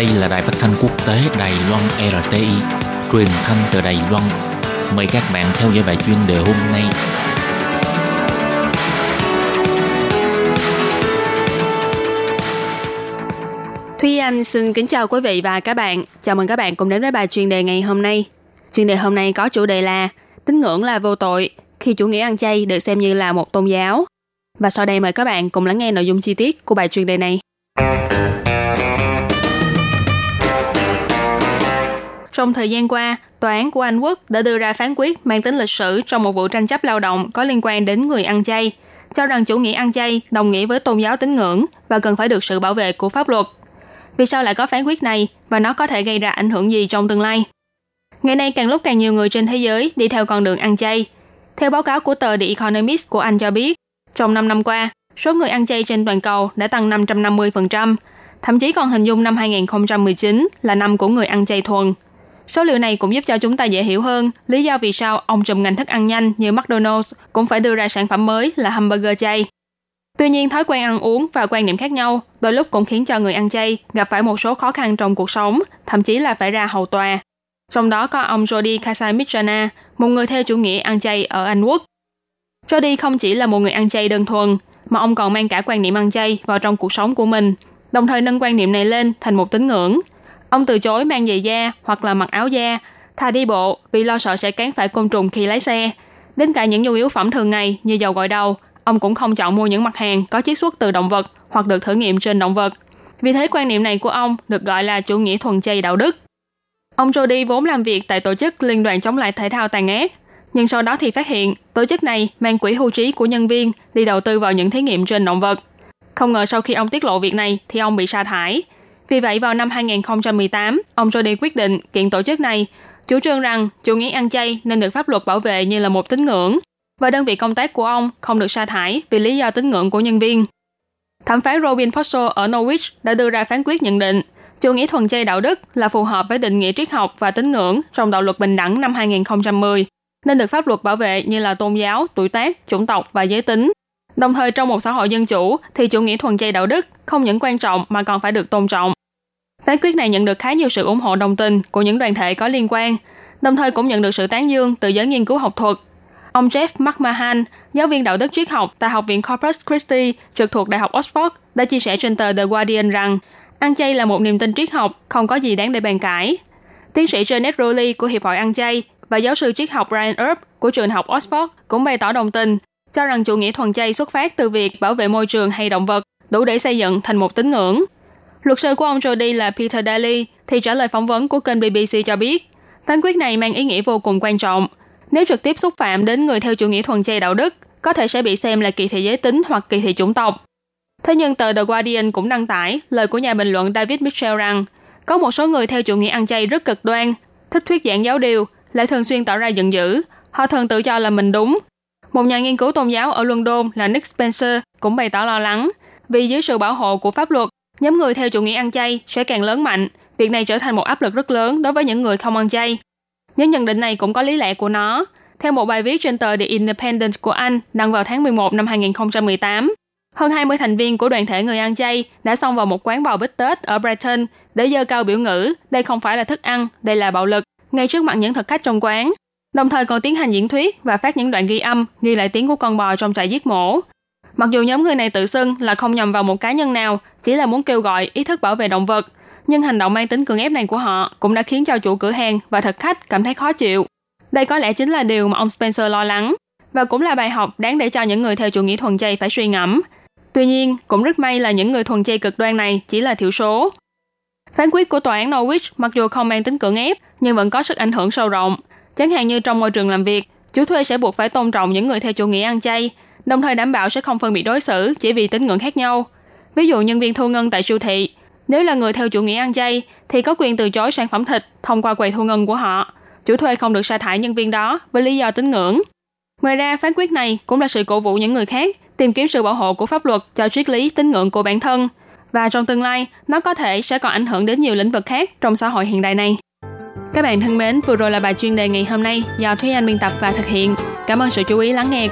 Đây là đài phát thanh quốc tế Đài Loan RTI, truyền thanh từ Đài Loan. Mời các bạn theo dõi bài chuyên đề hôm nay. Thúy Anh xin kính chào quý vị và các bạn. Chào mừng các bạn cùng đến với bài chuyên đề ngày hôm nay. Chuyên đề hôm nay có chủ đề là tín ngưỡng là vô tội khi chủ nghĩa ăn chay được xem như là một tôn giáo. Và sau đây mời các bạn cùng lắng nghe nội dung chi tiết của bài chuyên đề này. Trong thời gian qua, Tòa án của Anh Quốc đã đưa ra phán quyết mang tính lịch sử trong một vụ tranh chấp lao động có liên quan đến người ăn chay, cho rằng chủ nghĩa ăn chay đồng nghĩa với tôn giáo tín ngưỡng và cần phải được sự bảo vệ của pháp luật. Vì sao lại có phán quyết này và nó có thể gây ra ảnh hưởng gì trong tương lai? Ngày nay càng lúc càng nhiều người trên thế giới đi theo con đường ăn chay. Theo báo cáo của tờ The Economist của Anh cho biết, trong 5 năm qua, số người ăn chay trên toàn cầu đã tăng 550%, thậm chí còn hình dung năm 2019 là năm của người ăn chay thuần. Số liệu này cũng giúp cho chúng ta dễ hiểu hơn lý do vì sao ông trùm ngành thức ăn nhanh như McDonald's cũng phải đưa ra sản phẩm mới là hamburger chay. Tuy nhiên, thói quen ăn uống và quan niệm khác nhau đôi lúc cũng khiến cho người ăn chay gặp phải một số khó khăn trong cuộc sống, thậm chí là phải ra hầu tòa. Trong đó có ông Jody Kasai Michana, một người theo chủ nghĩa ăn chay ở Anh Quốc. Jody không chỉ là một người ăn chay đơn thuần, mà ông còn mang cả quan niệm ăn chay vào trong cuộc sống của mình, đồng thời nâng quan niệm này lên thành một tín ngưỡng. Ông từ chối mang giày da hoặc là mặc áo da, thà đi bộ vì lo sợ sẽ cán phải côn trùng khi lái xe. Đến cả những nhu yếu phẩm thường ngày như dầu gội đầu, ông cũng không chọn mua những mặt hàng có chiết xuất từ động vật hoặc được thử nghiệm trên động vật. Vì thế quan niệm này của ông được gọi là chủ nghĩa thuần chay đạo đức. Ông Jody vốn làm việc tại tổ chức Liên đoàn chống lại thể thao tàn ác, nhưng sau đó thì phát hiện tổ chức này mang quỹ hưu trí của nhân viên đi đầu tư vào những thí nghiệm trên động vật. Không ngờ sau khi ông tiết lộ việc này thì ông bị sa thải. Vì vậy vào năm 2018, ông Jody quyết định kiện tổ chức này, chủ trương rằng chủ nghĩa ăn chay nên được pháp luật bảo vệ như là một tín ngưỡng và đơn vị công tác của ông không được sa thải vì lý do tín ngưỡng của nhân viên. Thẩm phán Robin Postle ở Norwich đã đưa ra phán quyết nhận định chủ nghĩa thuần chay đạo đức là phù hợp với định nghĩa triết học và tín ngưỡng trong đạo luật bình đẳng năm 2010, nên được pháp luật bảo vệ như là tôn giáo, tuổi tác, chủng tộc và giới tính. Đồng thời trong một xã hội dân chủ thì chủ nghĩa thuần chay đạo đức không những quan trọng mà còn phải được tôn trọng. Phán quyết này nhận được khá nhiều sự ủng hộ đồng tình của những đoàn thể có liên quan, đồng thời cũng nhận được sự tán dương từ giới nghiên cứu học thuật Ông Jeff McMahon, giáo viên đạo đức triết học tại Học viện Corpus Christi trực thuộc Đại học Oxford, đã chia sẻ trên tờ The Guardian rằng ăn chay là một niềm tin triết học, không có gì đáng để bàn cãi. Tiến sĩ Janet Rowley của Hiệp hội ăn chay và giáo sư triết học Brian Earp của trường học Oxford cũng bày tỏ đồng tình, cho rằng chủ nghĩa thuần chay xuất phát từ việc bảo vệ môi trường hay động vật, đủ để xây dựng thành một tín ngưỡng. Luật sư của ông Jody là Peter Daly thì trả lời phỏng vấn của kênh BBC cho biết, phán quyết này mang ý nghĩa vô cùng quan trọng – nếu trực tiếp xúc phạm đến người theo chủ nghĩa thuần chay đạo đức, có thể sẽ bị xem là kỳ thị giới tính hoặc kỳ thị chủng tộc. Thế nhưng tờ The Guardian cũng đăng tải lời của nhà bình luận David Mitchell rằng có một số người theo chủ nghĩa ăn chay rất cực đoan, thích thuyết giảng giáo điều, lại thường xuyên tỏ ra giận dữ. Họ thường tự cho là mình đúng. Một nhà nghiên cứu tôn giáo ở London là Nick Spencer cũng bày tỏ lo lắng vì dưới sự bảo hộ của pháp luật, nhóm người theo chủ nghĩa ăn chay sẽ càng lớn mạnh. Việc này trở thành một áp lực rất lớn đối với những người không ăn chay. Những nhận định này cũng có lý lẽ của nó. Theo một bài viết trên tờ The Independent của Anh đăng vào tháng 11 năm 2018, hơn 20 thành viên của đoàn thể người ăn chay đã xông vào một quán bò bít tết ở Brighton để dơ cao biểu ngữ đây không phải là thức ăn, đây là bạo lực, ngay trước mặt những thực khách trong quán. Đồng thời còn tiến hành diễn thuyết và phát những đoạn ghi âm ghi lại tiếng của con bò trong trại giết mổ. Mặc dù nhóm người này tự xưng là không nhằm vào một cá nhân nào, chỉ là muốn kêu gọi ý thức bảo vệ động vật, nhưng hành động mang tính cưỡng ép này của họ cũng đã khiến cho chủ cửa hàng và thực khách cảm thấy khó chịu. Đây có lẽ chính là điều mà ông Spencer lo lắng và cũng là bài học đáng để cho những người theo chủ nghĩa thuần chay phải suy ngẫm. Tuy nhiên, cũng rất may là những người thuần chay cực đoan này chỉ là thiểu số. Phán quyết của tòa án Norwich mặc dù không mang tính cưỡng ép nhưng vẫn có sức ảnh hưởng sâu rộng. Chẳng hạn như trong môi trường làm việc, chủ thuê sẽ buộc phải tôn trọng những người theo chủ nghĩa ăn chay, đồng thời đảm bảo sẽ không phân biệt đối xử chỉ vì tín ngưỡng khác nhau. Ví dụ nhân viên thu ngân tại siêu thị nếu là người theo chủ nghĩa ăn chay, thì có quyền từ chối sản phẩm thịt thông qua quầy thu ngân của họ. Chủ thuê không được sa thải nhân viên đó với lý do tín ngưỡng. Ngoài ra, phán quyết này cũng là sự cổ vũ những người khác tìm kiếm sự bảo hộ của pháp luật cho triết lý tín ngưỡng của bản thân. Và trong tương lai, nó có thể sẽ còn ảnh hưởng đến nhiều lĩnh vực khác trong xã hội hiện đại này. Các bạn thân mến, vừa rồi là bài chuyên đề ngày hôm nay do Thúy Anh biên tập và thực hiện. Cảm ơn sự chú ý lắng nghe